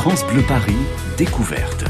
France Bleu Paris, découverte.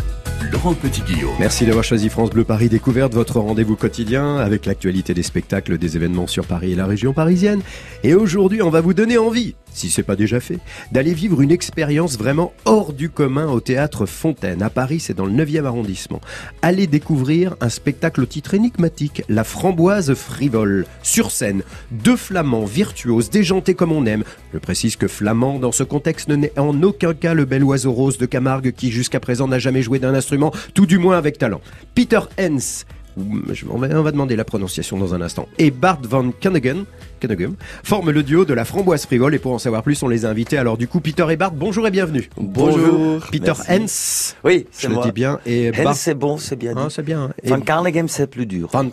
Laurent Petit-Guillaume. Merci d'avoir choisi France Bleu Paris Découverte, votre rendez-vous quotidien avec l'actualité des spectacles, des événements sur Paris et la région parisienne. Et aujourd'hui, on va vous donner envie, si c'est pas déjà fait, d'aller vivre une expérience vraiment hors du commun au théâtre Fontaine. À Paris, c'est dans le 9e arrondissement. Allez découvrir un spectacle au titre énigmatique, La framboise frivole. Sur scène, deux flamands virtuoses, déjantés comme on aime. Je précise que flamand, dans ce contexte, n'est en aucun cas le bel oiseau rose de Camargue qui jusqu'à présent n'a jamais joué d'un instrument tout du moins avec talent. Peter Hens, on va demander la prononciation dans un instant, et Bart Van Kanagan, forment le duo de la framboise frivole. Et pour en savoir plus, on les a invités. Alors du coup, Peter et Bart, bonjour et bienvenue. Bonjour. Peter Hens. Oui, c'est je le dis bien. Et Bart... c'est bon, c'est bien. Ah, c'est bien. Et... Van Carnegem, c'est plus dur. Van. Ouais,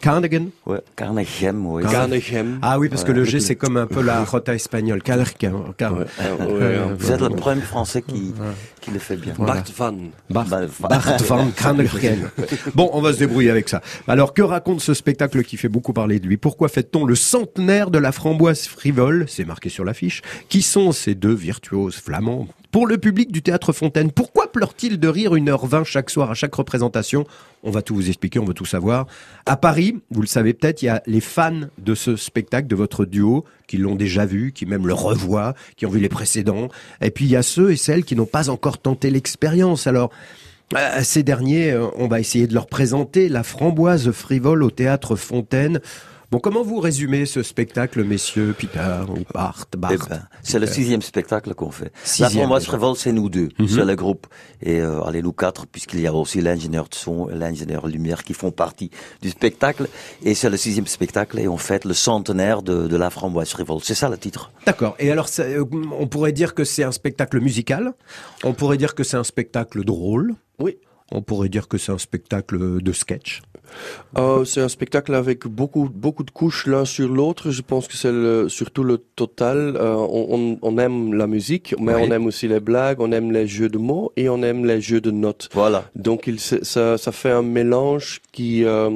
Carnegem, oui. Carnegem. Ah oui, parce que le G, c'est comme un peu la rota espagnole. Carnegem. Vous êtes le premier français qui, qui le fait bien. Bart Van. Bart, Bart Van. Bon, on va se débrouiller avec ça. Alors, que raconte ce spectacle qui fait beaucoup parler de lui? Pourquoi fête-t-on le centenaire de la framboise frivole? C'est marqué sur l'affiche. Qui sont ces deux virtuoses flamands? Pour le public du théâtre Fontaine, pourquoi pleure-t-il de rire une heure vingt chaque soir à chaque représentation? On va tout vous expliquer, on veut tout savoir. À Paris, vous le savez peut-être, il y a les fans de ce spectacle, de votre duo, qui l'ont déjà vu, qui même le revoient, qui ont vu les précédents. Et puis il y a ceux et celles qui n'ont pas encore tenté l'expérience. Alors, à ces derniers, euh, on va essayer de leur présenter la framboise frivole au théâtre Fontaine. Bon, comment vous résumez ce spectacle, messieurs, Peter ou Bart, Bart eh ben, C'est le sixième spectacle qu'on fait. La framboise frivole, c'est nous deux, Mhm. c'est le groupe. Et euh, allez, nous quatre, puisqu'il y a aussi l'ingénieur de son et l'ingénieur lumière qui font partie du spectacle. Et c'est le sixième spectacle et on fête le centenaire de, de la framboise frivole. C'est ça le titre. D'accord. Et alors, ça, euh, on pourrait dire que c'est un spectacle musical? On pourrait dire que c'est un spectacle drôle? Oui. On pourrait dire que c'est un spectacle de sketch? Euh, c'est un spectacle avec beaucoup beaucoup de couches l'un sur l'autre. Je pense que c'est le, surtout le total. Euh, on, aime la musique, mais Oui. on aime aussi les blagues, on aime les jeux de mots et on aime les jeux de notes. Voilà. Donc il, ça, ça fait un mélange qui euh,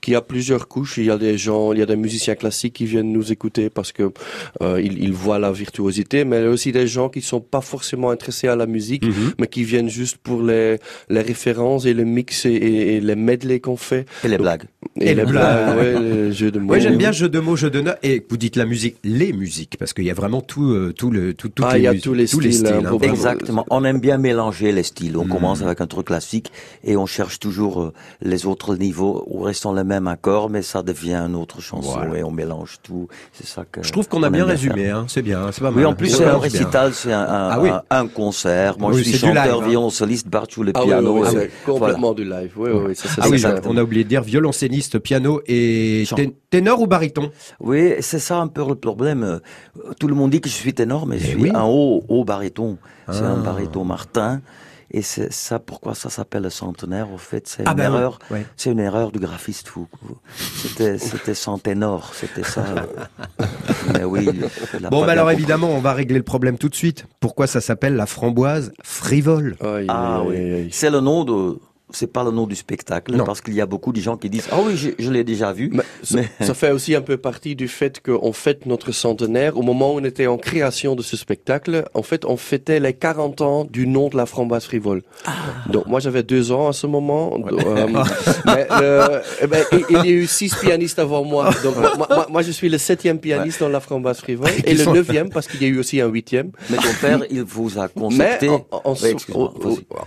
qui a plusieurs couches. Il y a des gens, il y a des musiciens classiques qui viennent nous écouter parce que ils, ils voient la virtuosité, mais il y a aussi des gens qui sont pas forcément intéressés à la musique, mais qui viennent juste pour les les références et le mix et, et, et les medley qu'on fait. Et les blagues. Et, Et les les blagues, ouais, les jeux de mots. Oui, j'aime bien jeu de mots, jeu de notes. Et vous dites la musique, les musiques, parce qu'il y a vraiment tout, euh, tout le, tout, toutes Ah, les il y a mus- tous les styles, hein, pour- vraiment. Exactement. On aime bien mélanger les styles. On Mm. commence avec un truc classique et on cherche toujours euh, les autres niveaux où restant le même accord, mais ça devient une autre chanson Voilà. et on mélange tout. C'est ça que. Je trouve qu'on a bien résumé, hein. c'est bien, c'est pas mal. Oui, en plus c'est un récital, c'est un, un, Ah oui. un, un concert. Moi, Oui, je suis chanteur, live, hein. violoncelliste, Bart joue le Ah oui, piano. complètement du live. Oui, oui, Ah on a oublié de dire violoncelliste, piano et ténor ou baryton? Oui, c'est ça un peu le problème. Tout le monde dit que je suis ténor, mais je Eh suis oui. un haut, haut baryton. C'est Ah. un baryton Martin. Et c'est ça, pourquoi ça s'appelle le centenaire, au fait, c'est Ah une ben erreur. ouais. C'est une erreur du graphiste. vous- C'était, c'était sans ténor, c'était ça. mais oui. il a Bon, bah alors évidemment, on va régler le problème tout de suite. Pourquoi ça s'appelle la framboise frivole? Ah oui, c'est le nom de, c'est pas le nom du spectacle, Non. parce qu'il y a beaucoup de gens qui disent, ah oui, je, je l'ai déjà vu. Mais ça, Mais- ça fait aussi un peu partie du fait qu'on fête notre centenaire. Au moment où on était en création de ce spectacle, en fait, on fêtait les 40 ans du nom de la framboise frivole. Donc, moi, j'avais deux ans à ce moment. Euh, mais, euh, eh ben, il, il y a eu six pianistes avant moi. Donc, moi, moi- moi, je suis le septième pianiste dans la framboise frivole et le neuvième parce qu'il y a eu aussi un huitième. Mais ton père, il vous a Mais concepté. en, en,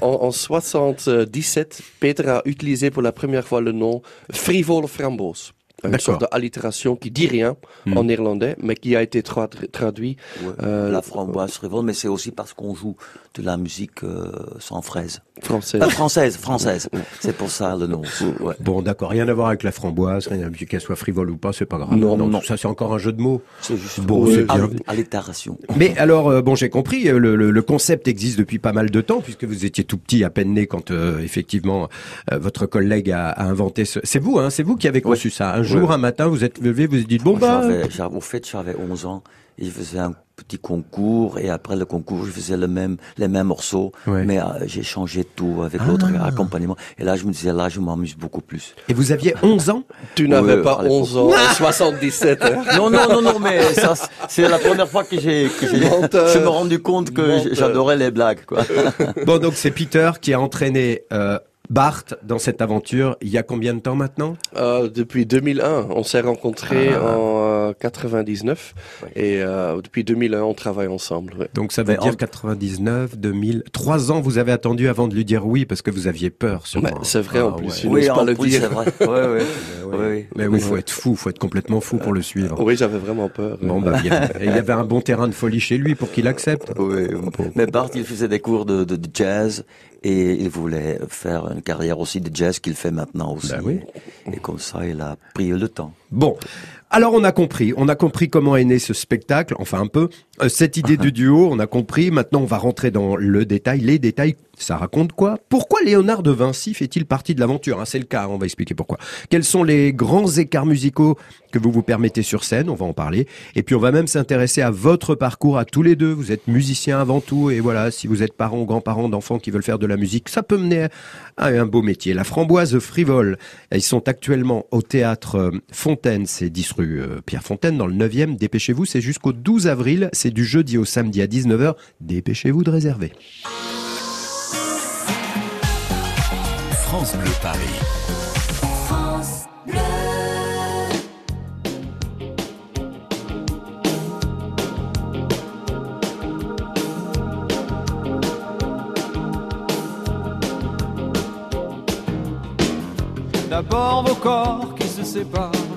en- en 77, Peter a utilisé pour la première fois le nom frivole framboos. Une sorte d'allitération qui dit rien Hmm. en néerlandais, mais qui a été tra- traduit. Ouais, Euh, la framboise frivole, mais c'est aussi parce qu'on joue de la musique euh, sans fraise. français. Euh, française, française. C'est pour ça le nom. Ouais. Bon, d'accord, rien à voir avec la framboise, rien à voir qu'elle soit frivole ou pas, c'est pas grave. Non, non. Ça, c'est encore un jeu de mots. C'est juste Bon, c'est bien. alli- allitération. Mais alors, euh, bon, j'ai compris, le, le- le concept existe depuis pas mal de temps, puisque vous étiez tout petit, à peine né, quand euh, effectivement euh, votre collègue a, a inventé ce... C'est vous, hein, c'est vous qui avez conçu ça. Un jour, un matin, vous êtes levé, vous vous êtes dit, bon bah... Au fait, j'avais 11 ans et je faisais un petit concours et après le concours je faisais le même les mêmes morceaux Ouais. mais euh, j'ai changé tout avec Ah. l'autre accompagnement et là je me disais là je m'amuse beaucoup plus Et vous aviez 11 ans? Tu n'avais pas à l'époque. 11 ans, en 77. hein. non non non non mais ça c'est la première fois que j'ai que j'ai Menteur. je me rendu compte que j'adorais les blagues quoi Bon, donc c'est Peter qui a entraîné euh, Bart dans cette aventure il y a combien de temps maintenant? Euh, depuis 2001, on s'est rencontrés Ah. en euh, 99 et euh, depuis 2001, on travaille ensemble. ouais. Donc ça veut Mais dire en- 99, 2000, trois ans vous avez attendu avant de lui dire oui parce que vous aviez peur sûrement. Mais c'est vrai en Ah, plus, ouais. il oui n'ose pas en le plus dire. c'est vrai ouais, ouais. Ouais. Ouais, ouais. Mais oui, faut être fou, faut être complètement fou pour le suivre. Oui, j'avais vraiment peur. Bon, bah, il et il y avait un bon terrain de folie chez lui pour qu'il accepte. Oui, mais Bart, il faisait des cours de, de, de jazz et il voulait faire une carrière aussi de jazz qu'il fait maintenant aussi. Bah oui. Et comme ça, il a pris le temps. Bon. Alors on a compris, on a compris comment est né ce spectacle, enfin un peu, Euh, cette idée du duo, on a compris, maintenant on va rentrer dans le détail, les détails, ça raconte quoi? Pourquoi Léonard de Vinci fait-il partie de l'aventure? Hein C'est le cas, on va expliquer pourquoi. Quels sont les grands écarts musicaux que vous vous permettez sur scène, on va en parler, et puis on va même s'intéresser à votre parcours à tous les deux, vous êtes musiciens avant tout, et voilà, si vous êtes parents ou grands-parents d'enfants qui veulent faire de la musique, ça peut mener à un beau métier. La framboise frivole, ils sont actuellement au théâtre euh, Fontaine, c'est 10 rue euh, Pierre Fontaine dans le 9e. Dépêchez-vous, c'est jusqu'au 12 avril, c'est du jeudi au samedi à 19h. Dépêchez-vous de réserver. France Bleu Paris. D'abord vos corps qui se séparent.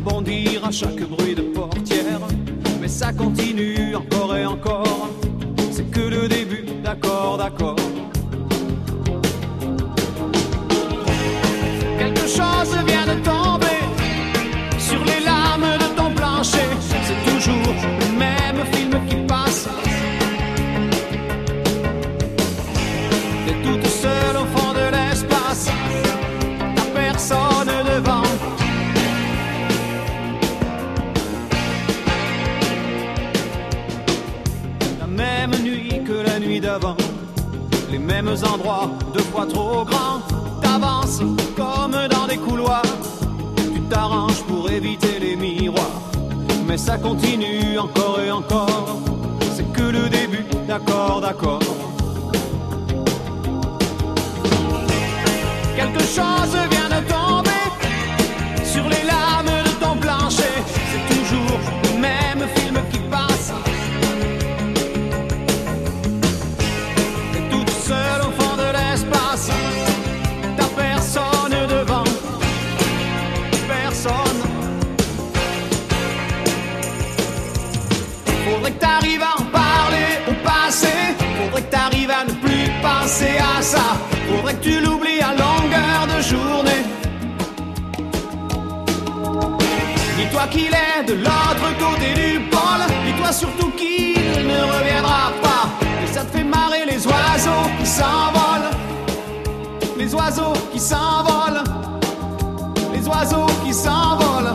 À bondir à chaque bruit de portière. Mais ça continue encore et encore. C'est que le début, d'accord, d'accord. Quelque chose vient de tomber sur les lames de ton plancher. C'est toujours mêmes endroits, deux fois trop grands. T'avances comme dans des couloirs. Tu t'arranges pour éviter les miroirs. Mais ça continue encore et encore. Plus penser à ça. Faudrait que tu l'oublies à longueur de journée. Dis-toi qu'il est de l'autre côté du pôle. Dis-toi surtout qu'il ne reviendra pas. Et ça te fait marrer les oiseaux qui s'envolent. Les oiseaux qui s'envolent. Les oiseaux qui s'envolent.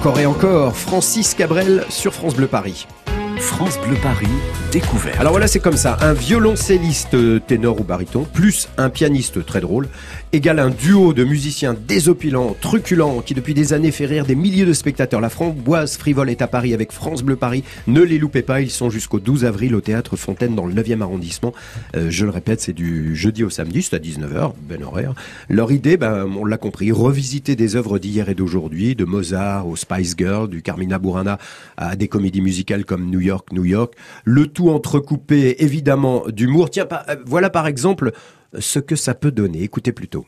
Encore et encore, Francis Cabrel sur France Bleu Paris. France Bleu Paris, découverte. Alors voilà, c'est comme ça. Un violoncelliste euh, ténor ou baryton, plus un pianiste très drôle, égale un duo de musiciens désopilants, truculents, qui depuis des années fait rire des milliers de spectateurs. La framboise frivole est à Paris avec France Bleu Paris. Ne les loupez pas, ils sont jusqu'au 12 avril au Théâtre Fontaine dans le 9e arrondissement. Euh, je le répète, c'est du jeudi au samedi, c'est à 19h, ben horaire. Leur idée, ben, on l'a compris, revisiter des œuvres d'hier et d'aujourd'hui, de Mozart au Spice Girl, du Carmina Burana à des comédies musicales comme New York, New York. Le tout entrecoupé, évidemment, d'humour. Tiens, euh, voilà par exemple ce que ça peut donner. Écoutez plutôt.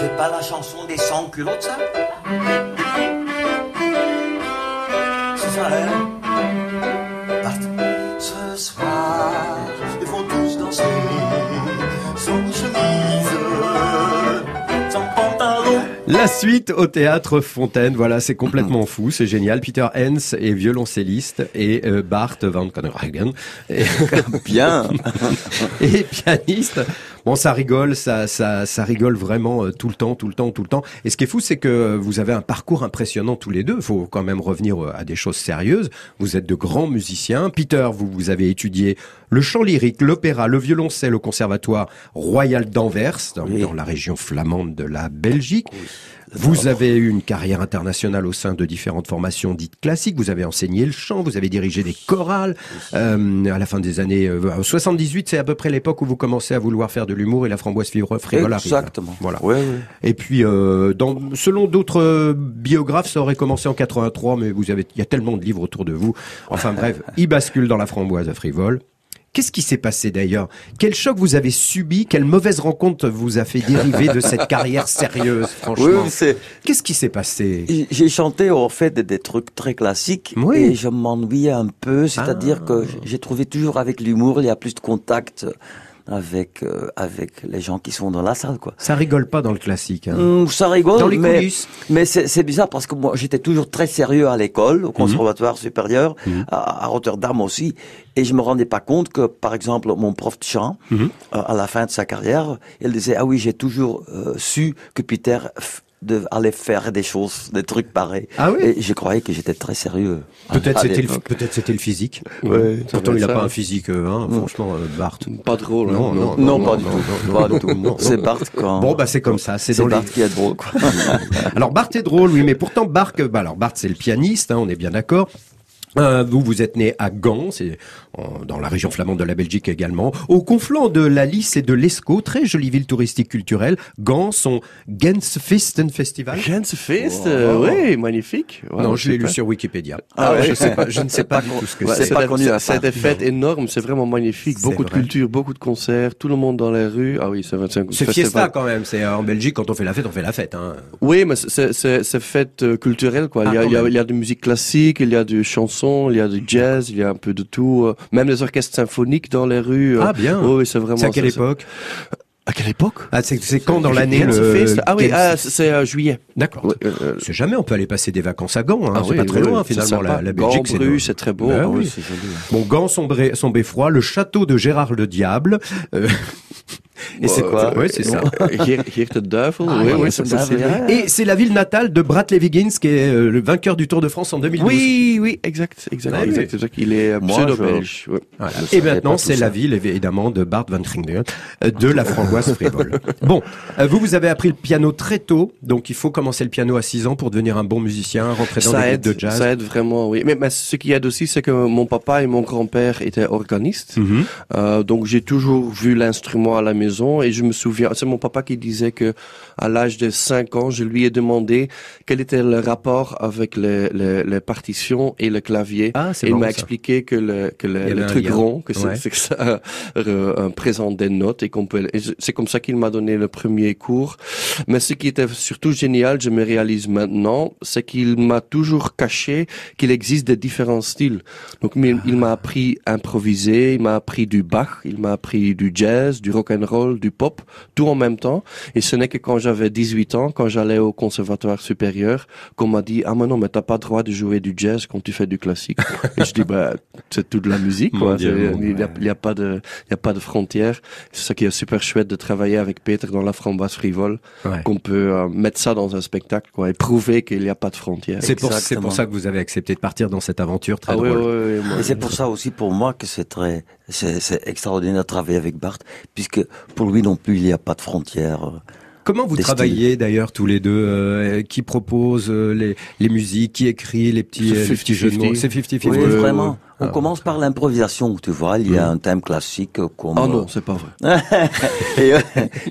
C'est pas la chanson des sans-culottes, ça C'est ça, hein Bart. Ce soir, ils vont tous danser sans chemise, sans pantalon. La suite au théâtre Fontaine, voilà, c'est complètement fou, c'est génial. Peter Hens est violoncelliste et euh, Bart van Konragen est, Bien. et pianiste. Bon, ça rigole, ça, ça, ça rigole vraiment euh, tout le temps, tout le temps, tout le temps. Et ce qui est fou, c'est que vous avez un parcours impressionnant tous les deux. Il faut quand même revenir euh, à des choses sérieuses. Vous êtes de grands musiciens. Peter, vous, vous avez étudié le chant lyrique, l'opéra, le violoncelle au conservatoire royal d'Anvers, dans, Oui. dans la région flamande de la Belgique. Vous avez eu une carrière internationale au sein de différentes formations dites classiques. Vous avez enseigné le chant, vous avez dirigé des chorales. Euh, à la fin des années euh, 78, c'est à peu près l'époque où vous commencez à vouloir faire de l'humour et la framboise frivole. Exactement. Voilà. Ouais, ouais. Et puis, euh, dans, selon d'autres euh, biographes, ça aurait commencé en 83, mais vous avez, il y a tellement de livres autour de vous. Enfin bref, il bascule dans la framboise frivole. Qu'est-ce qui s'est passé d'ailleurs? Quel choc vous avez subi? Quelle mauvaise rencontre vous a fait dériver de cette carrière sérieuse, franchement? Oui, oui, c'est. Qu'est-ce qui s'est passé? J'ai- chanté en fait des, des trucs très classiques Oui. et je m'ennuyais un peu, c'est-à-dire Ah. que j'ai trouvé toujours avec l'humour, il y a plus de contact avec euh, avec les gens qui sont dans la salle quoi. Ça rigole pas dans le classique. hein. Hum, ça rigole, Dans les mais coulisses. mais c'est c'est bizarre parce que moi j'étais toujours très sérieux à l'école, au conservatoire supérieur, Mhm. à, à Rotterdam aussi, et je me rendais pas compte que par exemple mon prof de chant, Mhm. euh, à la fin de sa carrière, il disait ah oui j'ai toujours euh, su que Peter allait faire des choses, des trucs pareils. Ah oui Et je croyais que j'étais très sérieux. Peut-être c'était le, peut-être c'était le physique. Ouais, Pourtant, il n'a pas un physique, euh, hein, franchement, euh, Bart. Pas drôle. Non, non, Non, non, pas du tout. Pas du. C'est Bart quand. Bon, bah c'est comme ça, c'est c'est dans les... Bart qui est drôle quoi. Alors Bart est drôle, oui, mais pourtant Bart, euh, bah alors Bart c'est le pianiste, hein, on est bien d'accord. Euh, vous, vous êtes né à Gand, c'est en- dans la région flamande de la Belgique également, au confluent de la Lys et de l'Escaut, très jolie ville touristique culturelle. Gand, son Gensfesten Festival. Gensfeest, Wow. euh, oui, magnifique. Ouais, non, je l'ai lu sur Wikipédia. Ah ouais. je sais pas, je ne sais pas du tout ce que Ouais, c'est. c'est pas des- connu à c'est part. des fêtes énormes, c'est vraiment magnifique. Beaucoup de culture, beaucoup de concerts, tout le monde dans les rues. Ah oui, c'est 25 C'est fiesta quand même. C'est euh, en Belgique quand on fait la fête, on fait la fête. Hein. Oui, mais c'est- c'est c'est fête euh, culturelle quoi. Ah, il, y a, il, y a, il y a de musique classique, il y a du chanson, il y a du jazz, il y a un peu de tout. euh, Même les orchestres symphoniques dans les rues. euh, Ah bien. Oui, c'est vraiment. C'est à quelle époque À quelle époque? Ah, c'est quand dans l'année le Ah oui, ah, c'est euh, juillet. D'accord. Euh, euh, C'est jamais, on peut aller passer des vacances à Gand. Hein. ah c'est oui, pas très oui, loin finalement. La, la Belgique, c'est très beau. Ben joli. Bon, Gand, son, son beffroi, le château de Gérard le Diable. Euh, Et c'est quoi Ouais, c'est ça. Geert, Geert de Duivel, Ah, oui, oui, c'est. Et c'est la ville natale de Bradley Wiggins, qui est euh, le vainqueur du Tour de France en 2012. Oui, oui, exact, exact, Ouais, exact, exact. Il est Moi, pseudo-belge. ouais. Voilà. Je Et maintenant, c'est la ville, évidemment, de Bart van Kringen, euh, de la framboise frivole. Bon, euh, vous, vous avez appris le piano très tôt, donc il faut commencer le piano à 6 ans pour devenir un bon musicien, rentrer dans ça des groupes de jazz. ça aide vraiment, oui. Mais, mais ce qui aide aussi, c'est que mon papa et mon grand-père étaient organistes. Mhm. Euh, donc j'ai toujours vu l'instrument à la maison et je me souviens, c'est mon papa qui disait que à l'âge de 5 ans, je lui ai demandé quel était le rapport avec les, les, les partitions et le clavier. Ah, c'est Et il m'a expliqué que le, que le, truc rond, que c'est Ouais. c'est que ça euh, euh, présente des notes et qu'on peut. C'est comme ça qu'il m'a donné le premier cours. Mais ce qui était surtout génial, je me réalise maintenant, c'est qu'il m'a toujours caché qu'il existe des différents styles. Donc il, il m'a appris à improviser, il m'a appris du Bach, il m'a appris du jazz, du rock and roll, du pop, tout en même temps. Et ce n'est que quand j'avais 18 ans, quand j'allais au conservatoire supérieur, qu'on m'a dit ah mais non mais t'as pas le droit de jouer du jazz quand tu fais du classique. Et je dis bah c'est toute la musique quoi. Il y a, ouais. pas de il y a pas de frontières. C'est ça qui est super chouette de travailler avec Peter dans la framboise frivole, Ouais. qu'on peut euh, mettre ça dans un spectacle quoi et prouver qu'il n'y a pas de frontières. C'est pour, ça que vous avez accepté de partir dans cette aventure très Ah oui, drôle. oui, oui, moi, Et c'est pour ça aussi pour moi que c'est très, c'est, extraordinaire de travailler avec Bart, puisque pour lui non plus il n'y a pas de frontières. Comment vous travaillez d'ailleurs tous les deux euh, Qui propose euh, les, les musiques Qui écrit les petits, C'est euh, les petits jeux de mots? 50-50. C'est 50-50. Oui, vraiment. On Ah, commence par l'improvisation, tu vois. Il y a un thème classique comme. Ah non, c'est pas vrai. et, euh,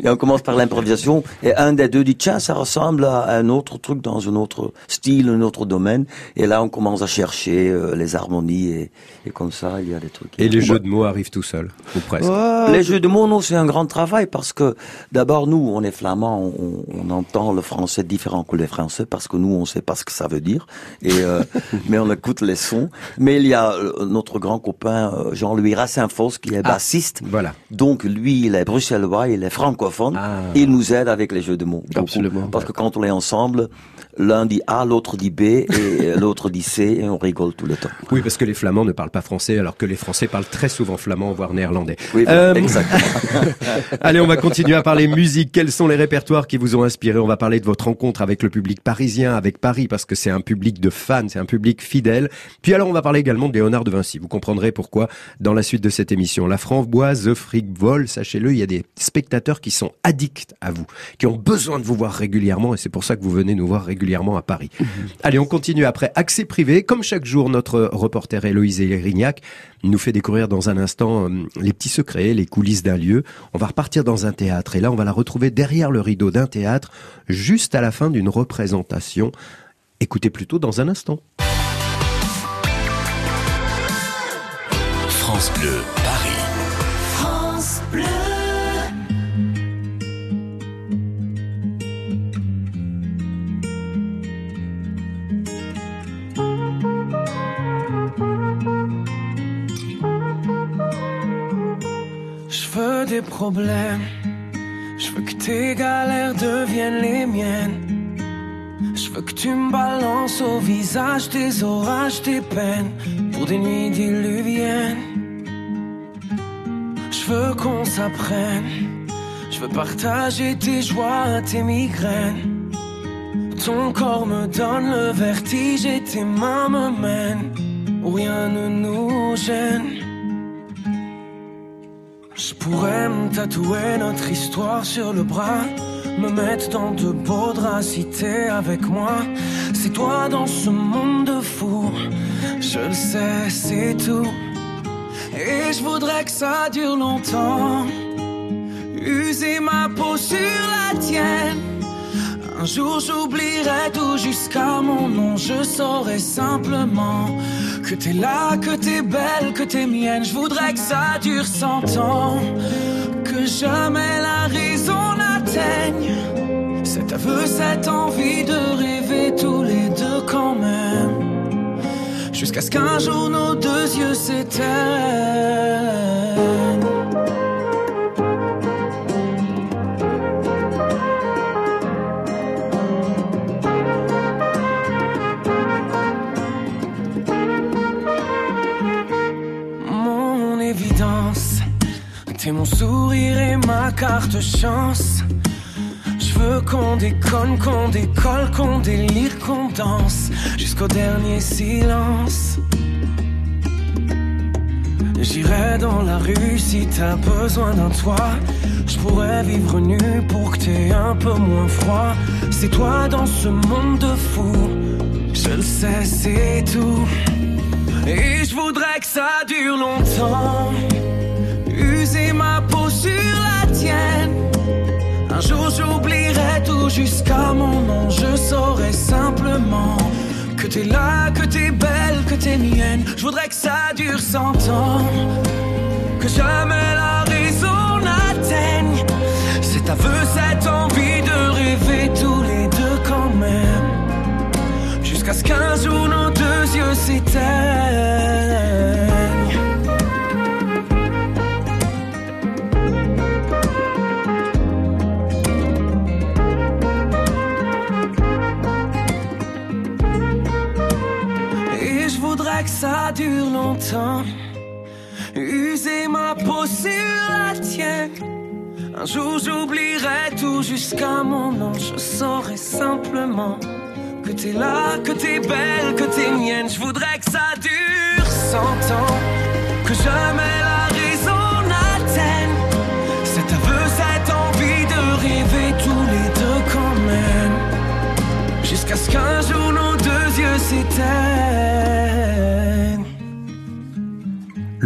et on commence par l'improvisation. Et un des deux dit tiens, ça ressemble à un autre truc dans un autre style, un autre domaine. Et là, on commence à chercher euh, les harmonies et, et comme ça, il y a des trucs. Et les jeux de mots arrivent tout seuls, ou presque. Les jeux de mots, non, c'est un grand travail parce que d'abord nous, on est flamands, on, on entend le français différent que les Français parce que nous, on sait pas ce que ça veut dire. Et euh, mais on écoute les sons. Mais il y a euh, notre grand copain euh, Jean-Louis Rassinfos qui est bassiste. Voilà. Donc lui, il est bruxellois, il est francophone. Ah. Il nous aide avec les jeux de mots. beaucoup. Absolument. Parce que quand on est ensemble, l'un dit A, l'autre dit B, et l'autre dit C, et on rigole tout le temps. Oui, parce que les Flamands ne parlent pas français, alors que les Français parlent très souvent flamand, voire néerlandais. Oui, Euh, exactement. Allez, on va continuer à parler musique. Quels sont les répertoires qui vous ont inspiré? On va parler de votre rencontre avec le public parisien, avec Paris, parce que c'est un public de fans, c'est un public fidèle. Puis alors, on va parler également de Léonard de Vinci. Vous comprendrez pourquoi dans la suite de cette émission. La framboise, The Fric Vol, sachez-le, il y a des spectateurs qui sont addicts à vous, qui ont besoin de vous voir régulièrement, et c'est pour ça que vous venez nous voir régulièrement à Paris. Allez, on continue après Accès privé. Comme chaque jour, notre reporter Héloïse Rignac nous fait découvrir dans un instant euh, les petits secrets, les coulisses d'un lieu. On va repartir dans un théâtre et là, on va la retrouver derrière le rideau d'un théâtre, juste à la fin d'une représentation. Écoutez plutôt dans un instant. France Bleu, Je veux que tes galères deviennent les miennes. Je veux que tu me balances au visage tes orages, tes peines pour des nuits diluviennes. Je veux qu'on s'apprenne. Je veux partager tes joies, tes migraines. Ton corps me donne le vertige et tes mains me mènent rien ne nous gêne. Je pourrais me tatouer notre histoire sur le bras, me mettre dans de beaux draps avec moi. C'est toi dans ce monde de fou, je le sais, c'est tout. Et je voudrais que ça dure longtemps, user ma peau sur la tienne. Un jour j'oublierai tout jusqu'à mon nom, je saurai simplement que t'es là, que t'es belle, que t'es mienne. Je voudrais que ça dure cent ans, que jamais la raison n'atteigne cet aveu, cette envie de rêver tous les deux quand même. Jusqu'à ce qu'un jour nos deux yeux s'éteignent. T'es mon sourire et ma carte chance. Je veux qu'on déconne, qu'on décolle, qu'on délire, qu'on danse jusqu'au dernier silence. J'irai dans la rue si t'as besoin d'un toit. Je pourrais vivre nu pour que t'aies un peu moins froid. C'est toi dans ce monde de fou. Je le sais, c'est tout. Et je voudrais que ça dure longtemps. User ma peau sur la tienne. Un jour j'oublierai tout jusqu'à mon nom. Je saurai simplement que t'es là, que t'es belle, que t'es mienne. Je voudrais que ça dure cent ans. Que jamais la raison n'atteigne cet aveu, cette envie de rêver tous les deux quand même. Jusqu'à ce qu'un jour nos deux yeux s'éteignent. Longtemps. User ma peau sur la tienne. Un jour j'oublierai tout jusqu'à mon nom. Je saurai simplement que t'es là, que t'es belle, que t'es mienne. Je voudrais que ça dure cent ans. Que jamais la raison n'atteigne cet aveu, cette envie de rêver tous les deux quand même. Jusqu'à ce qu'un jour nos deux yeux s'éteignent.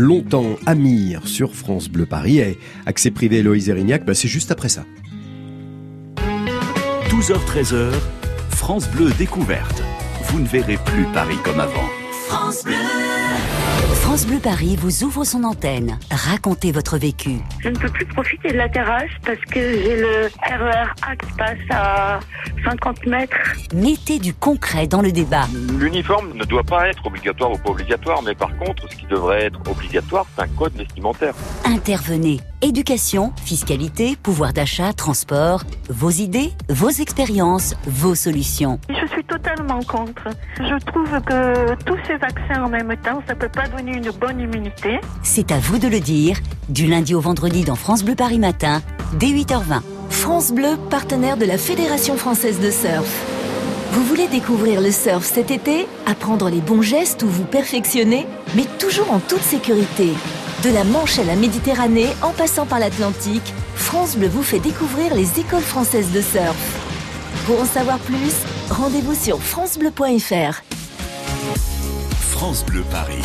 Longtemps Amir sur France Bleu Paris et accès privé Héloïse Erignac, bah c'est juste après ça. 12h-13h, France Bleu découverte. Vous ne verrez plus Paris comme avant. France Bleu. France Bleu Paris vous ouvre son antenne. Racontez votre vécu. Je ne peux plus profiter de la terrasse parce que j'ai le RER A qui passe à 50 mètres. Mettez du concret dans le débat. L'uniforme ne doit pas être obligatoire ou pas obligatoire, mais par contre, ce qui devrait être obligatoire, c'est un code vestimentaire. Intervenez. Éducation, fiscalité, pouvoir d'achat, transport. Vos idées, vos expériences, vos solutions. Je suis totalement contre. Je trouve que tous ces vaccins en même temps, ça peut pas donner une bonne immunité. C'est à vous de le dire. Du lundi au vendredi dans France Bleu Paris Matin, dès 8h20. France Bleu, partenaire de la Fédération française de surf. Vous voulez découvrir le surf cet été Apprendre les bons gestes ou vous perfectionner Mais toujours en toute sécurité. De la Manche à la Méditerranée, en passant par l'Atlantique, France Bleu vous fait découvrir les écoles françaises de surf. Pour en savoir plus, rendez-vous sur francebleu.fr. France Bleu Paris.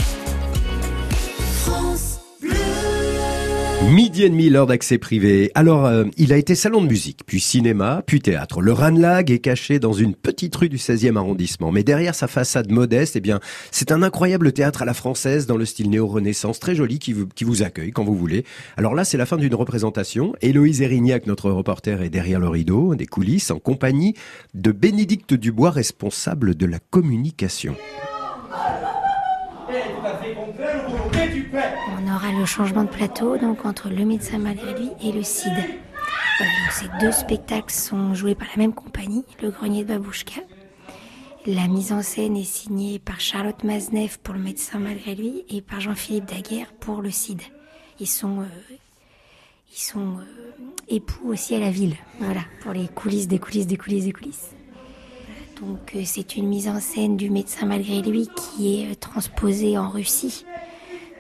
Midi et demi, l'heure d'accès privé. Alors, euh, il a été salon de musique, puis cinéma, puis théâtre. Le Ranlag est caché dans une petite rue du 16e arrondissement. Mais derrière sa façade modeste, eh bien, c'est un incroyable théâtre à la française dans le style néo-renaissance, très joli, qui vous, accueille quand vous voulez. Alors là, c'est la fin d'une représentation. Héloïse Erignac, notre reporter, est derrière le rideau, des coulisses, en compagnie de Bénédicte Dubois, responsable de la communication. On aura le changement de plateau donc entre le médecin malgré lui et le CID. Ces deux spectacles sont joués par la même compagnie, le Grenier de Babouchka. La mise en scène est signée par Charlotte Maznev pour le médecin malgré lui et par Jean-Philippe Daguerre pour le CID. Ils sont, euh, euh, époux aussi à la ville, voilà, pour les coulisses des coulisses des coulisses des coulisses. Donc euh, c'est une mise en scène du médecin malgré lui qui est transposée en Russie.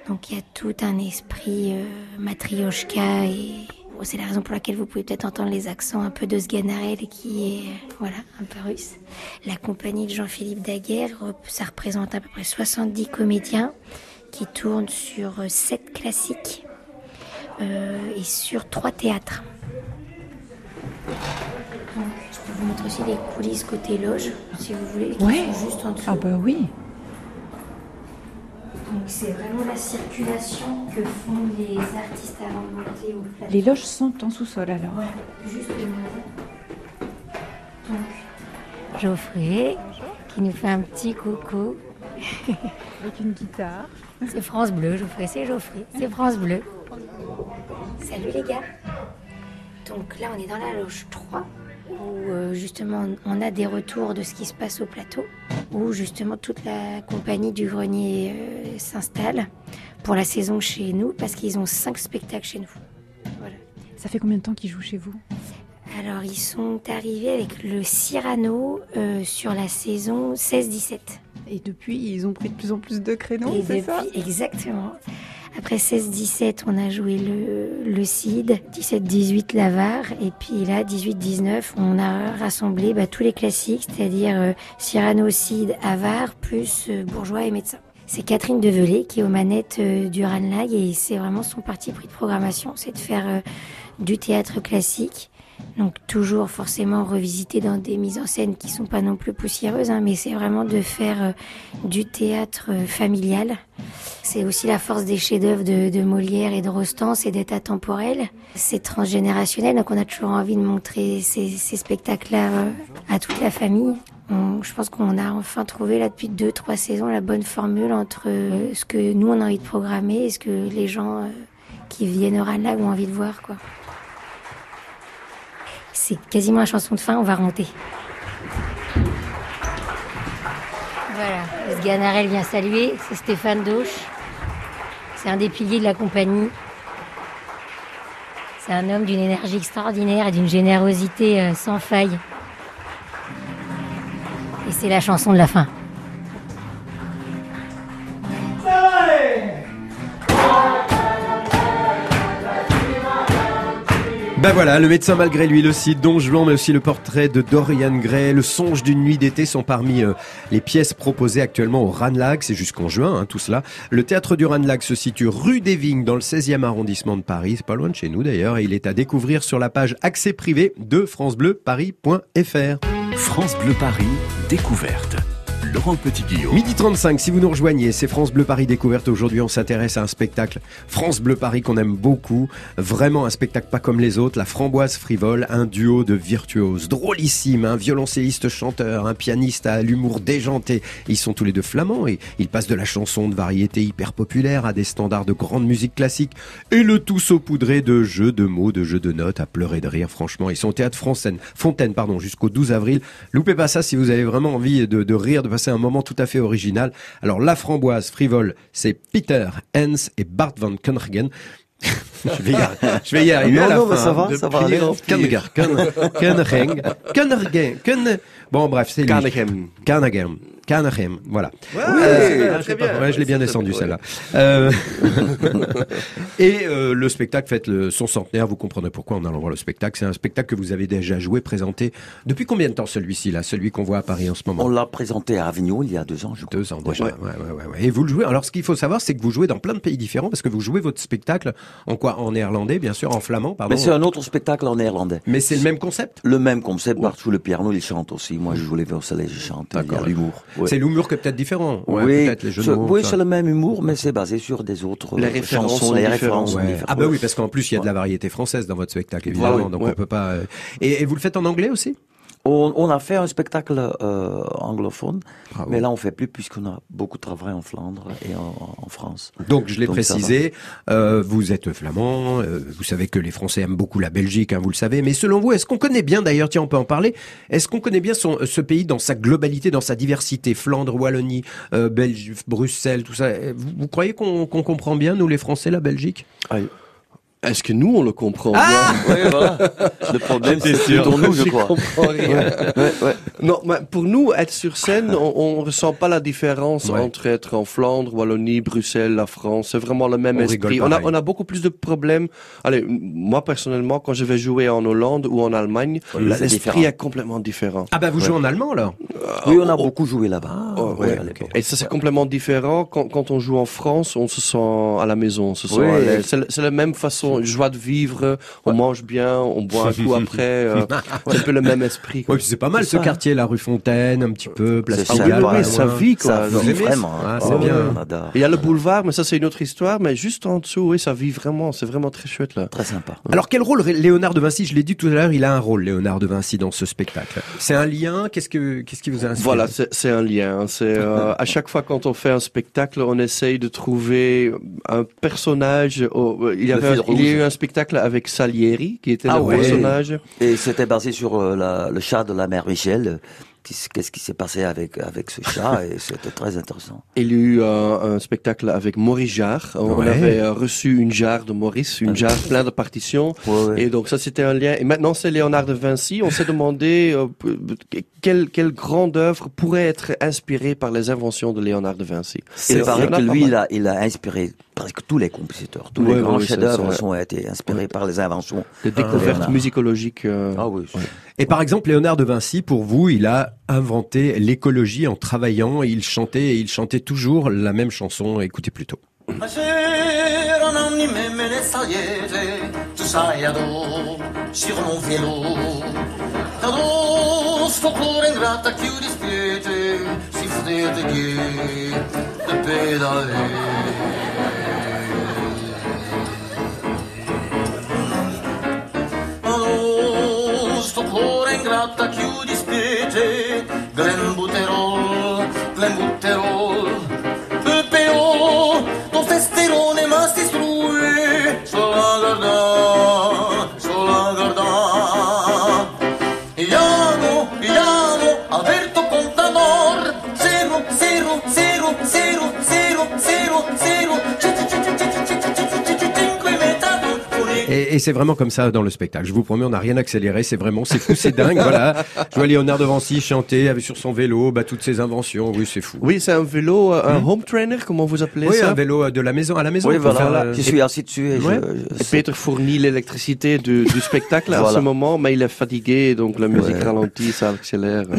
Donc il y a tout un esprit euh, matrioshka et bon, c'est la raison pour laquelle vous pouvez peut-être entendre les accents un peu de Sganarelle qui est euh, voilà un peu russe. La compagnie de Jean-Philippe Daguerre, ça représente à peu près 70 comédiens qui tournent sur euh, sept classiques euh, et sur trois théâtres. Donc, je peux vous montrer aussi les coulisses côté loge, si vous voulez, qui Ouais. sont juste en dessous. Ah bah oui. Donc c'est vraiment la circulation que font les artistes avant de monter au plateau. Les loges sont en sous-sol alors. Ouais, juste Donc, Geoffrey, qui nous fait un petit coucou. Avec une guitare. C'est France Bleu, Geoffrey, c'est Geoffrey, c'est France Bleu. Salut les gars. Donc là, on est dans la loge 3, où euh, justement on a des retours de ce qui se passe au plateau, où justement toute la compagnie du grenier euh, s'installe pour la saison chez nous, parce qu'ils ont cinq spectacles chez nous. Ça fait combien de temps qu'ils jouent chez vous? Alors, ils sont arrivés avec le Cyrano euh, sur la saison 16-17. Et depuis, ils ont pris de plus en plus de créneaux, c'est ça? Exactement. Après 16-17, on a joué le, le CID, 17-18 l'Avare, et puis là, 18-19, on a rassemblé bah, tous les classiques, c'est-à-dire euh, Cyrano, CID, Avare, plus euh, Bourgeois et Médecin. C'est Catherine Develay qui est aux manettes euh, du Ranlag et c'est vraiment son parti pris de programmation, c'est de faire euh, du théâtre classique. Donc toujours forcément revisité dans des mises en scène qui sont pas non plus poussiéreuses, hein, mais c'est vraiment de faire du théâtre familial. C'est aussi la force des chefs-d'œuvre de, Molière et de Rostand, c'est d'être atemporel, c'est transgénérationnel, donc on a toujours envie de montrer ces, spectacles-là euh, à toute la famille. Je pense qu'on a enfin trouvé là depuis deux, trois saisons la bonne formule entre euh, ce que nous on a envie de programmer et ce que les gens euh, qui viennent au Ranlag ont envie de voir. C'est quasiment la chanson de fin, on va remonter. Voilà, Sganarelle vient saluer, c'est Stéphane Dauche. C'est un des piliers de la compagnie. C'est un homme d'une énergie extraordinaire et d'une générosité euh, sans faille. Et c'est la chanson de la fin. Ben voilà, le médecin malgré lui, le site Don Juan, mais aussi le portrait de Dorian Gray, le songe d'une nuit d'été sont parmi euh, les pièces proposées actuellement au Ranlag, c'est jusqu'en juin, hein, tout cela. Le théâtre du Ranlag se situe rue des Vignes, dans le 16e arrondissement de Paris, c'est pas loin de chez nous d'ailleurs, et il est à découvrir sur la page accès privé de francebleuparis.fr. France Bleu Paris, découverte. Laurent Petit-Guillaume. Midi 35, si vous nous rejoignez, c'est France Bleu Paris Découverte. Aujourd'hui, on s'intéresse à un spectacle France Bleu Paris qu'on aime beaucoup. Vraiment un spectacle pas comme les autres. La Framboise Frivole, un duo de virtuoses. Drôlissime, un violoncelliste chanteur, un pianiste à l'humour déjanté. Ils sont tous les deux flamands et ils passent de la chanson de variété hyper populaire à des standards de grande musique classique. Et le tout saupoudré de jeux de mots, de jeux de notes, à pleurer de rire. Franchement, ils sont au théâtre Fontaine, pardon, jusqu'au 12 avril. Loupez pas ça si vous avez vraiment envie de, de rire, de passer un moment tout à fait original. Alors, la framboise frivole, c'est Peter Hens et Bart van Koeniggen. je vais y arriver, je vais y arriver Non, à la non, mais ça va, ça va aller. Koen- Bon, bref, c'est lui. Koeniggen. Koeniggen, voilà. Ouais, Euh, très bien. ouais, je l'ai bien descendu celle-là. Euh, et euh, le spectacle fête le, son centenaire. Vous comprenez pourquoi on allant voir le spectacle. C'est un spectacle que vous avez déjà joué, présenté. Depuis combien de temps celui-ci là, celui qu'on voit à Paris en ce moment? On l'a présenté à Avignon il y a deux ans, je crois. Deux ans déjà. Ouais. Ouais, ouais, ouais. Et vous le jouez. Alors, ce qu'il faut savoir, c'est que vous jouez dans plein de pays différents parce que vous jouez votre spectacle en quoi? En néerlandais, bien sûr, en flamand, pardon. Mais c'est un autre spectacle en néerlandais. Mais c'est le même concept? Le même concept. Bartou le piano, il chante aussi. Moi, je joue les violoncelles, je chante. Il y a D'accord. l'humour. Ouais. C'est l'humour qui est peut-être différent. Ouais, oui, peut-être les jeux de c'est- mots, oui, ça. c'est le même humour, mais c'est basé sur des autres Les euh, références chansons. sont Les différentes. références sont Ouais. différentes. Ah bah oui, parce qu'en plus il y a de la variété française dans votre spectacle, évidemment, donc ouais. on peut pas. euh, Et, et vous le faites en anglais aussi? On, on a fait un spectacle euh, anglophone, Bravo. mais là on fait plus puisqu'on a beaucoup travaillé en Flandre et en, en France. Donc je l'ai précisé, euh, vous êtes flamand, euh, vous savez que les Français aiment beaucoup la Belgique, hein, vous le savez, mais selon vous, est-ce qu'on connaît bien, d'ailleurs, tiens on peut en parler, est-ce qu'on connaît bien son, ce pays dans sa globalité, dans sa diversité, Flandre, Wallonie, Belgique, Bruxelles, tout ça, vous, vous croyez qu'on qu'on comprend bien, nous les Français, la Belgique? Est-ce que nous, on le comprend Ah Oui, voilà. Le problème, c'est sûr. plutôt nous, je J'y crois. comprends rien. Ouais, ouais. Non, mais pour nous, être sur scène, on, on ressent pas la différence Ouais. entre être en Flandre, Wallonie, Bruxelles, la France. C'est vraiment le même On esprit. On a, pareil. on a beaucoup plus de problèmes. Allez, moi personnellement, quand je vais jouer en Hollande ou en Allemagne, l'esprit est complètement différent. Ah bah vous jouez en allemand alors Oui, on a beaucoup joué là-bas. Oh, Ouais, ouais. Et ça, c'est complètement différent. Quand, quand on joue en France, on se sent à la maison, on se sent Oui. à l'aise. C'est, le- c'est la même façon, joie de vivre. On mange bien, on boit un coup après. euh, C'est un peu le même esprit. quoi. Ouais, puis c'est pas mal C'est ce ça. quartier, la rue Fontaine, un petit peu, Place ça vit, quoi. Ça vit vraiment. Ah, Oh, c'est bien. Il y a le boulevard, mais ça c'est une autre histoire. Mais juste en dessous, oui, ça vit vraiment. C'est vraiment très chouette là. Très sympa. Alors quel rôle Léonard de Vinci Je l'ai dit tout à l'heure, il a un rôle Léonard de Vinci dans ce spectacle. C'est un lien. Qu'est-ce que qu'est-ce qui vous a inspiré? Voilà, c'est c'est un lien. C'est euh, à chaque fois quand on fait un spectacle, on essaye de trouver un personnage. au- il y avait, un- il y a eu un spectacle avec Salieri qui était Ah le ouais. personnage. Et c'était basé sur euh, la- le chat de la mère Michel. qu'est-ce qui s'est passé avec avec ce chat et c'était très intéressant. Il y a eu euh, un spectacle avec Maurice Jarre. On Ouais. avait euh, reçu une jarre de Maurice, une jarre pleine de partitions. Et donc ça, c'était un lien. Et maintenant, c'est Léonard de Vinci. On s'est demandé euh, quelle, quelle grande œuvre pourrait être inspirée par les inventions de Léonard de Vinci. En a que lui, il a, il a inspiré presque tous les compositeurs. Tous Ouais, les grands ouais, chefs-d'œuvre ont été inspirés par les inventions. Des de découvertes musicologiques. euh, Ah oui. Et par exemple, Léonard de Vinci, pour vous, il a inventé l'écologie en travaillant. Il chantait et il chantait toujours la même chanson. Écoutez plutôt. sto cuore ingratta chiude Et, c'est vraiment comme ça dans le spectacle. Je vous promets, on n'a rien accéléré. C'est vraiment, c'est fou, c'est dingue. Voilà. Je vois Léonard de Vinci chanter avec sur son vélo, bah, toutes ses inventions. Oui, c'est fou. Oui, c'est un vélo, euh, un home trainer, comment vous appelez Oui, ça un vélo euh, de la maison à la maison. Oui, voilà. faire, euh, Je suis assis dessus et je- Ouais. je- Et Peter fournit l'électricité du, du spectacle à Voilà. ce moment, mais il est fatigué, donc la musique Ouais. ralentit, ça accélère. ouais.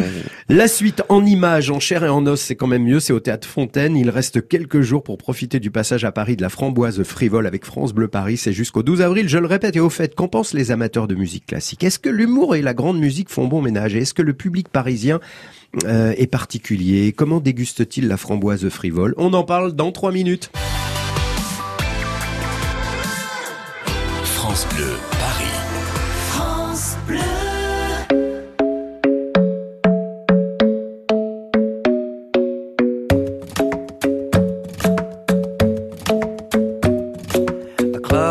La suite en images, en chair et en os, c'est quand même mieux. C'est au théâtre Fontaine. Il reste quelques jours pour profiter du passage à Paris de la framboise frivole avec France Bleu Paris. C'est jusqu'au 12 avril. Je le répète. Et au fait, qu'en pensent les amateurs de musique classique? Est-ce que l'humour et la grande musique font bon ménage? Est-ce que le public parisien euh, est particulier? Comment déguste-t-il la framboise frivole? On en parle dans trois minutes. France Bleu,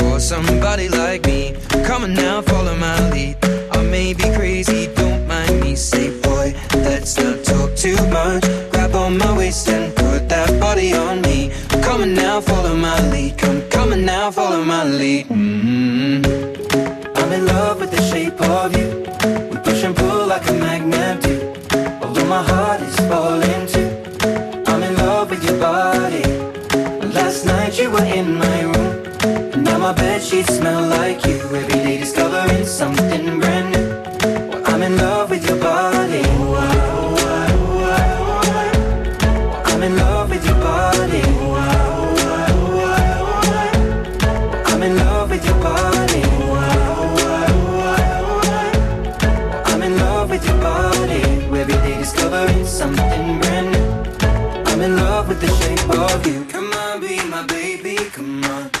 somebody like me. Come on now, follow my lead. I may be crazy, don't mind me. Say, boy, let's not talk too much. Grab on my waist and put that body on me. Come on now, follow my lead. Come, come on now, follow my lead. mm I'm in love with the shape of you. We push and pull like a magnet do. Although my heart is falling too. I'm in love with your body. Last night you were in bed sheets smell like you. Every day discovering something brand new. I'm in love with your body. I'm in love with your body. I'm in love with your body. I'm in love with your body. Every day discovering something brand new. I'm in love with the shape of you. Come on, be my baby, come on.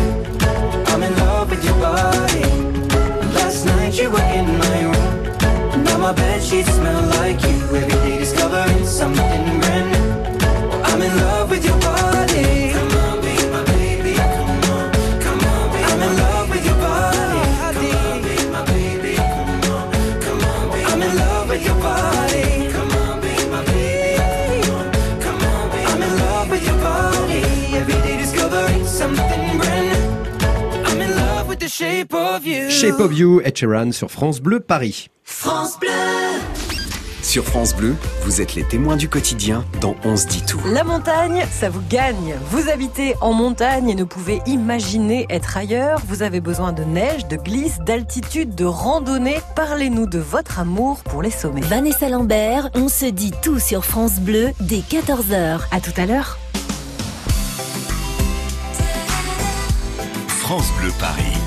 My bed sheets smell like you. Every day discovering something shape of you. Shape of You, Ed Sheeran sur France Bleu Paris. France Bleu. Sur France Bleu, vous êtes les témoins du quotidien dans On se dit tout. La montagne, ça vous gagne. Vous habitez en montagne et ne pouvez imaginer être ailleurs. Vous avez besoin de neige, de glisse, d'altitude, de randonnée. Parlez-nous de votre amour pour les sommets. Vanessa Lambert, on se dit tout sur France Bleu dès 14h. À tout à l'heure. France Bleu Paris.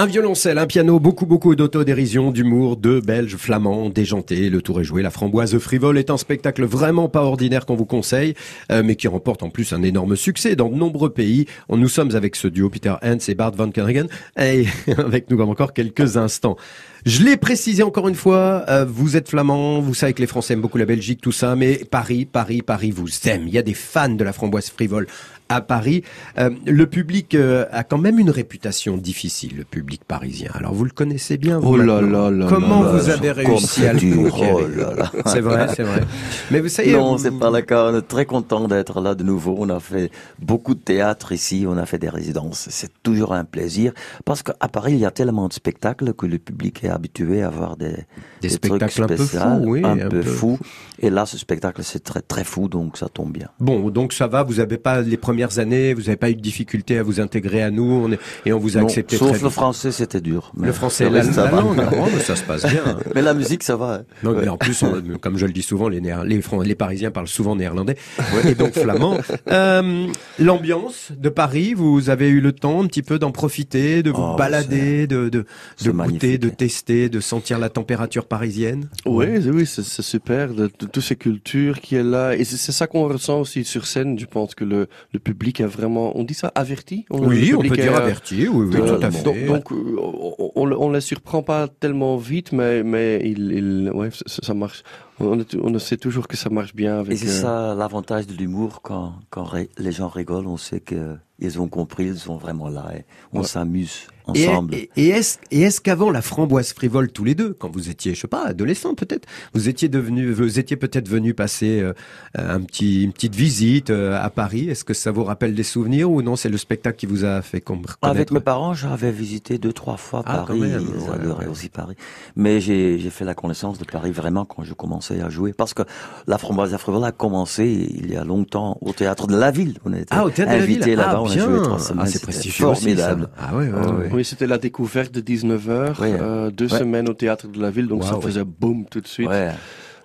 Un violoncelle, un piano, beaucoup beaucoup d'autodérision, d'humour, de belges, flamands, déjantés, le tour est joué. La framboise frivole est un spectacle vraiment pas ordinaire qu'on vous conseille, euh, mais qui remporte en plus un énorme succès dans de nombreux pays. Nous sommes avec ce duo Peter Hans et Bart Van Keringen, et avec nous encore quelques instants. Je l'ai précisé encore une fois, euh, vous êtes flamand, vous savez que les Français aiment beaucoup la Belgique, tout ça, mais Paris, Paris, Paris vous aime. Il y a des fans de la framboise frivole à Paris. Euh, le public euh, a quand même une réputation difficile, le public parisien. Alors vous le connaissez bien. Vous, Oh là là là Comment vous avez réussi à le conquérir oh. C'est vrai, c'est vrai. Mais vous savez, Non, vous- c'est pas le cas. On est très content d'être là de nouveau. On a fait beaucoup de théâtre ici. On a fait des résidences. C'est toujours un plaisir parce qu'à Paris, il y a tellement de spectacles que le public est habitué à voir des, Des trucs spectacles un peu spéciaux, fous, oui, un, un peu peu. fous. Et là, ce spectacle, c'est très très fou, donc ça tombe bien. Bon, donc ça va, vous n'avez pas les premières années, vous n'avez pas eu de difficulté à vous intégrer à nous on est- et on vous a Non, accepté sauf très le vite. français, c'était dur. mais Le français, le la, ça la va. langue, mais ça se passe bien. Mais la musique, ça va. hein. Non, Ouais. mais en plus, on- comme je le dis souvent, les, néer- les, Fran- les Parisiens parlent souvent néerlandais et donc flamand. Euh, L'ambiance de Paris, vous avez eu le temps un petit peu d'en profiter, de vous Oh, balader, de, de, de c'est goûter, magnifique. de tester, de sentir la température parisienne? Oui, oui, c'est super, de, de toutes ces cultures qui est là. Et c'est c'est ça qu'on ressent aussi sur scène. Je pense que le, le public est vraiment, on dit ça, averti? On- Oui, on peut dire est, averti, oui, oui, euh, tout à fait. Donc, donc, euh, on, on, on les surprend pas tellement vite, mais, mais il, il, ouais, ça, ça marche. On, on sait toujours que ça marche bien avec. Et c'est euh, ça l'avantage de l'humour quand, quand ré- les gens rigolent, on sait que ils ont compris, ils sont vraiment là et on s'amuse ensemble. et- et est-ce et est-ce qu'avant la framboise frivole tous les deux, quand vous étiez, je sais pas, adolescent peut-être, vous étiez devenu, vous étiez peut-être venu passer euh, un petit, une petite visite euh, à Paris? Est-ce que ça vous rappelle des souvenirs ou non? C'est le spectacle qui vous a fait com- Avec mes parents, j'avais visité deux, trois fois Ah, Paris. même, Ils ouais, adoraient ouais. aussi Paris. Mais j'ai fait la connaissance de Paris vraiment quand je commençais à jouer. Parce que la framboise Frivole a commencé il y a longtemps au théâtre de la ville. On était Ah, au Théâtre de la Ville. là-bas, Ah, on a bien. joué trois Ah, c'est prestigieux aussi, formidable. ça. Ah ouais, ouais, ouais. Oui, c'était la découverte de 19h, Oui. euh, deux Ouais. semaines au théâtre de la ville, donc ça faisait boum tout de suite. Ouais.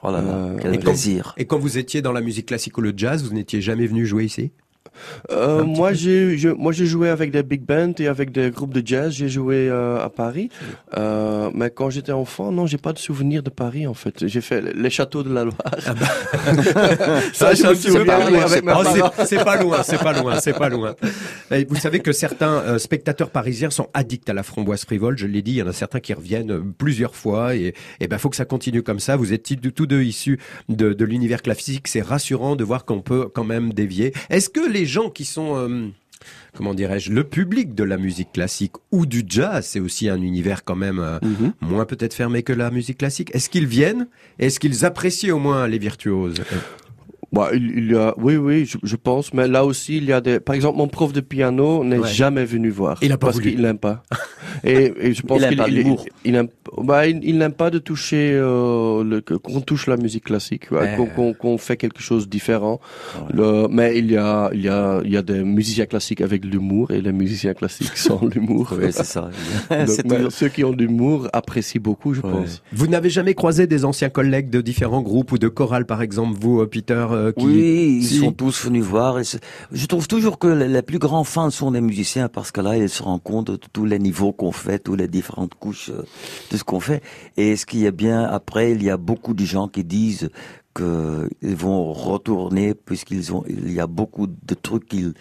Oh là là, Euh, quel Et quand- plaisir. Et quand vous étiez dans la musique classique ou le jazz, vous n'étiez jamais venu jouer ici? Euh, moi, j'ai, je- moi, j'ai joué avec des big bands et avec des groupes de jazz. J'ai joué euh, à Paris, euh, mais quand j'étais enfant, non, j'ai pas de souvenir de Paris en fait. J'ai fait les châteaux de la Loire. Ça, je me souviens pas loin, avec c'est pas- loin, c'est pas loin, c'est pas loin. Et Vous savez que certains euh, spectateurs parisiens sont addicts à la framboise frivole. Je l'ai dit, il y en a certains qui reviennent plusieurs fois et, et ben faut que ça continue comme ça. Vous êtes tous- tous deux issus de, de l'univers classique. C'est rassurant de voir qu'on peut quand même dévier. Est-ce que les gens qui sont euh, comment dirais-je, le public de la musique classique ou du jazz, c'est aussi un univers quand même euh, Mhm. moins peut-être fermé que la musique classique. Est-ce qu'ils viennent? Est-ce qu'ils apprécient au moins les virtuoses? Bah, il, il y a, oui, oui, je, je pense, mais là aussi, il y a des, par exemple, mon prof de piano n'est Ouais. jamais venu voir. Il a pas parce qu'il n'aime pas. et, et je pense Il qu'il il- l'humour. il aime, Bah, il, il n'aime pas de toucher euh, qu'on touche la musique classique, ouais, Ouais. qu'on, qu'on, fait quelque chose de différent. Le- mais il y a, il y a, il y a des musiciens classiques avec l'humour et les musiciens classiques sans l'humour. Oui, c'est ça. Donc, C'est mais toujours- ceux qui ont de l'humour apprécient beaucoup, je pense. Vous n'avez jamais croisé des anciens collègues de différents groupes ou de chorales, par exemple, vous, euh, Peter euh, qui... Oui, ils Si. sont tous venus voir. Et je trouve toujours que les, les plus grands fans sont les musiciens parce que là, ils se rendent compte de tous les niveaux qu'on fait, toutes les différentes couches euh, de ce qu'on fait. Et ce qui est bien, après, il y a beaucoup de gens qui disent qu'ils vont retourner puisqu'ils ont, il y a beaucoup de trucs qu'ils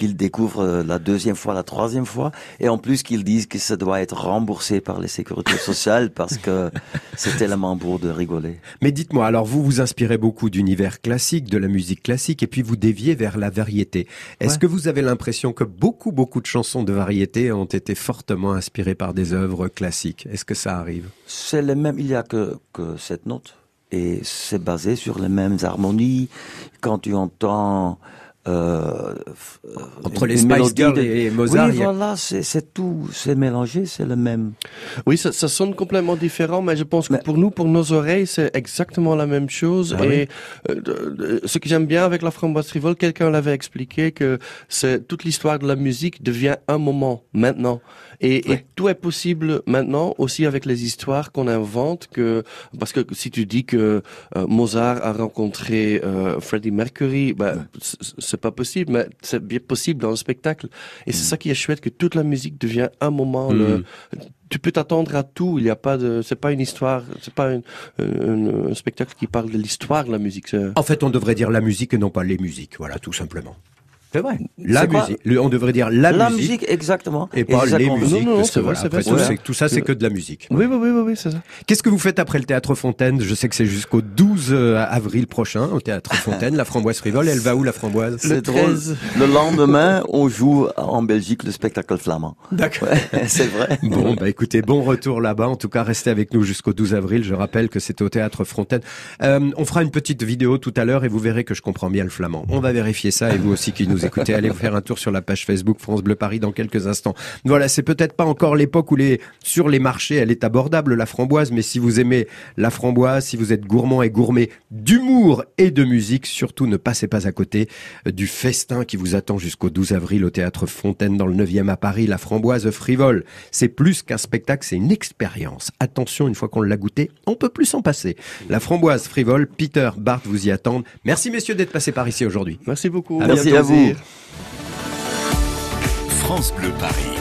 qu'ils découvrent euh, la deuxième fois, la troisième fois, et en plus qu'ils disent que ça doit être remboursé par les sécurités sociales parce que c'est tellement beau de rigoler. Mais dites-moi, alors vous vous inspirez beaucoup d'univers classique, de la musique classique, et puis vous déviez vers la variété. Est-ce Ouais. que vous avez l'impression que beaucoup, beaucoup de chansons de variété ont été fortement inspirées par des œuvres classiques? Est-ce que ça arrive? C'est le même, il y a que, que cette note. Et c'est basé sur les mêmes harmonies. Quand tu entends... Euh, Entre les Spice Girls de- et Mozart, Oui, voilà, c'est tout, c'est mélangé, c'est le même. Oui, ça, ça sonne complètement différent, mais je pense que pour nous, pour nos oreilles, c'est exactement la même chose. Ah et euh, ce que j'aime bien avec la framboise frivole, quelqu'un l'avait expliqué que c'est toute l'histoire de la musique devient un moment maintenant. Et, et tout est possible maintenant aussi avec les histoires qu'on invente. Que parce que si tu dis que euh, Mozart a rencontré euh, Freddie Mercury, ben, c- c'est pas possible, mais c'est bien possible dans le spectacle. Et c'est ça qui est chouette, que toute la musique devient un moment. Le, Mm. tu peux t'attendre à tout. Il n'y a pas de, c'est pas une histoire, c'est pas une- un- un spectacle qui parle de l'histoire de la musique. En fait, on devrait dire la musique et non pas les musiques, voilà, tout simplement. C'est vrai. La musique. Le- on devrait dire la, La musique, musique, exactement. et pas les musiques. Non, non, parce que vrai, voilà, c'est après vrai, tout, tout ça, c'est que de la musique. Oui, oui, oui, oui, oui, c'est ça. Qu'est-ce que vous faites après le Théâtre Fontaine? Je sais que c'est jusqu'au 12 euh, avril prochain au Théâtre Fontaine, la framboise frivole. Elle va où la framboise? C'est drôle. Le lendemain, on joue en Belgique le spectacle flamand. D'accord. Ouais, c'est vrai. Bon, bah écoutez, bon retour là-bas. En tout cas, restez avec nous jusqu'au 12 avril. Je rappelle que c'est au Théâtre Fontaine. Euh, on fera une petite vidéo tout à l'heure et vous verrez que je comprends bien le flamand. On va vérifier ça et vous aussi qui nous écoutez, allez vous faire un tour sur la page Facebook France Bleu Paris dans quelques instants. Voilà, c'est peut-être pas encore l'époque où les sur les marchés, elle est abordable la framboise, mais si vous aimez la framboise, si vous êtes gourmand et gourmet d'humour et de musique, surtout ne passez pas à côté euh, du festin qui vous attend jusqu'au 12 avril au Théâtre Fontaine dans le 9e à Paris, la framboise frivole. C'est plus qu'un spectacle, c'est une expérience. Attention, une fois qu'on l'a goûté, on peut plus s'en passer. La framboise frivole, Peter, Bart vous y attendent. Merci messieurs d'être passés par ici aujourd'hui. Merci beaucoup. À Merci bientôt. à vous. France Bleu Paris.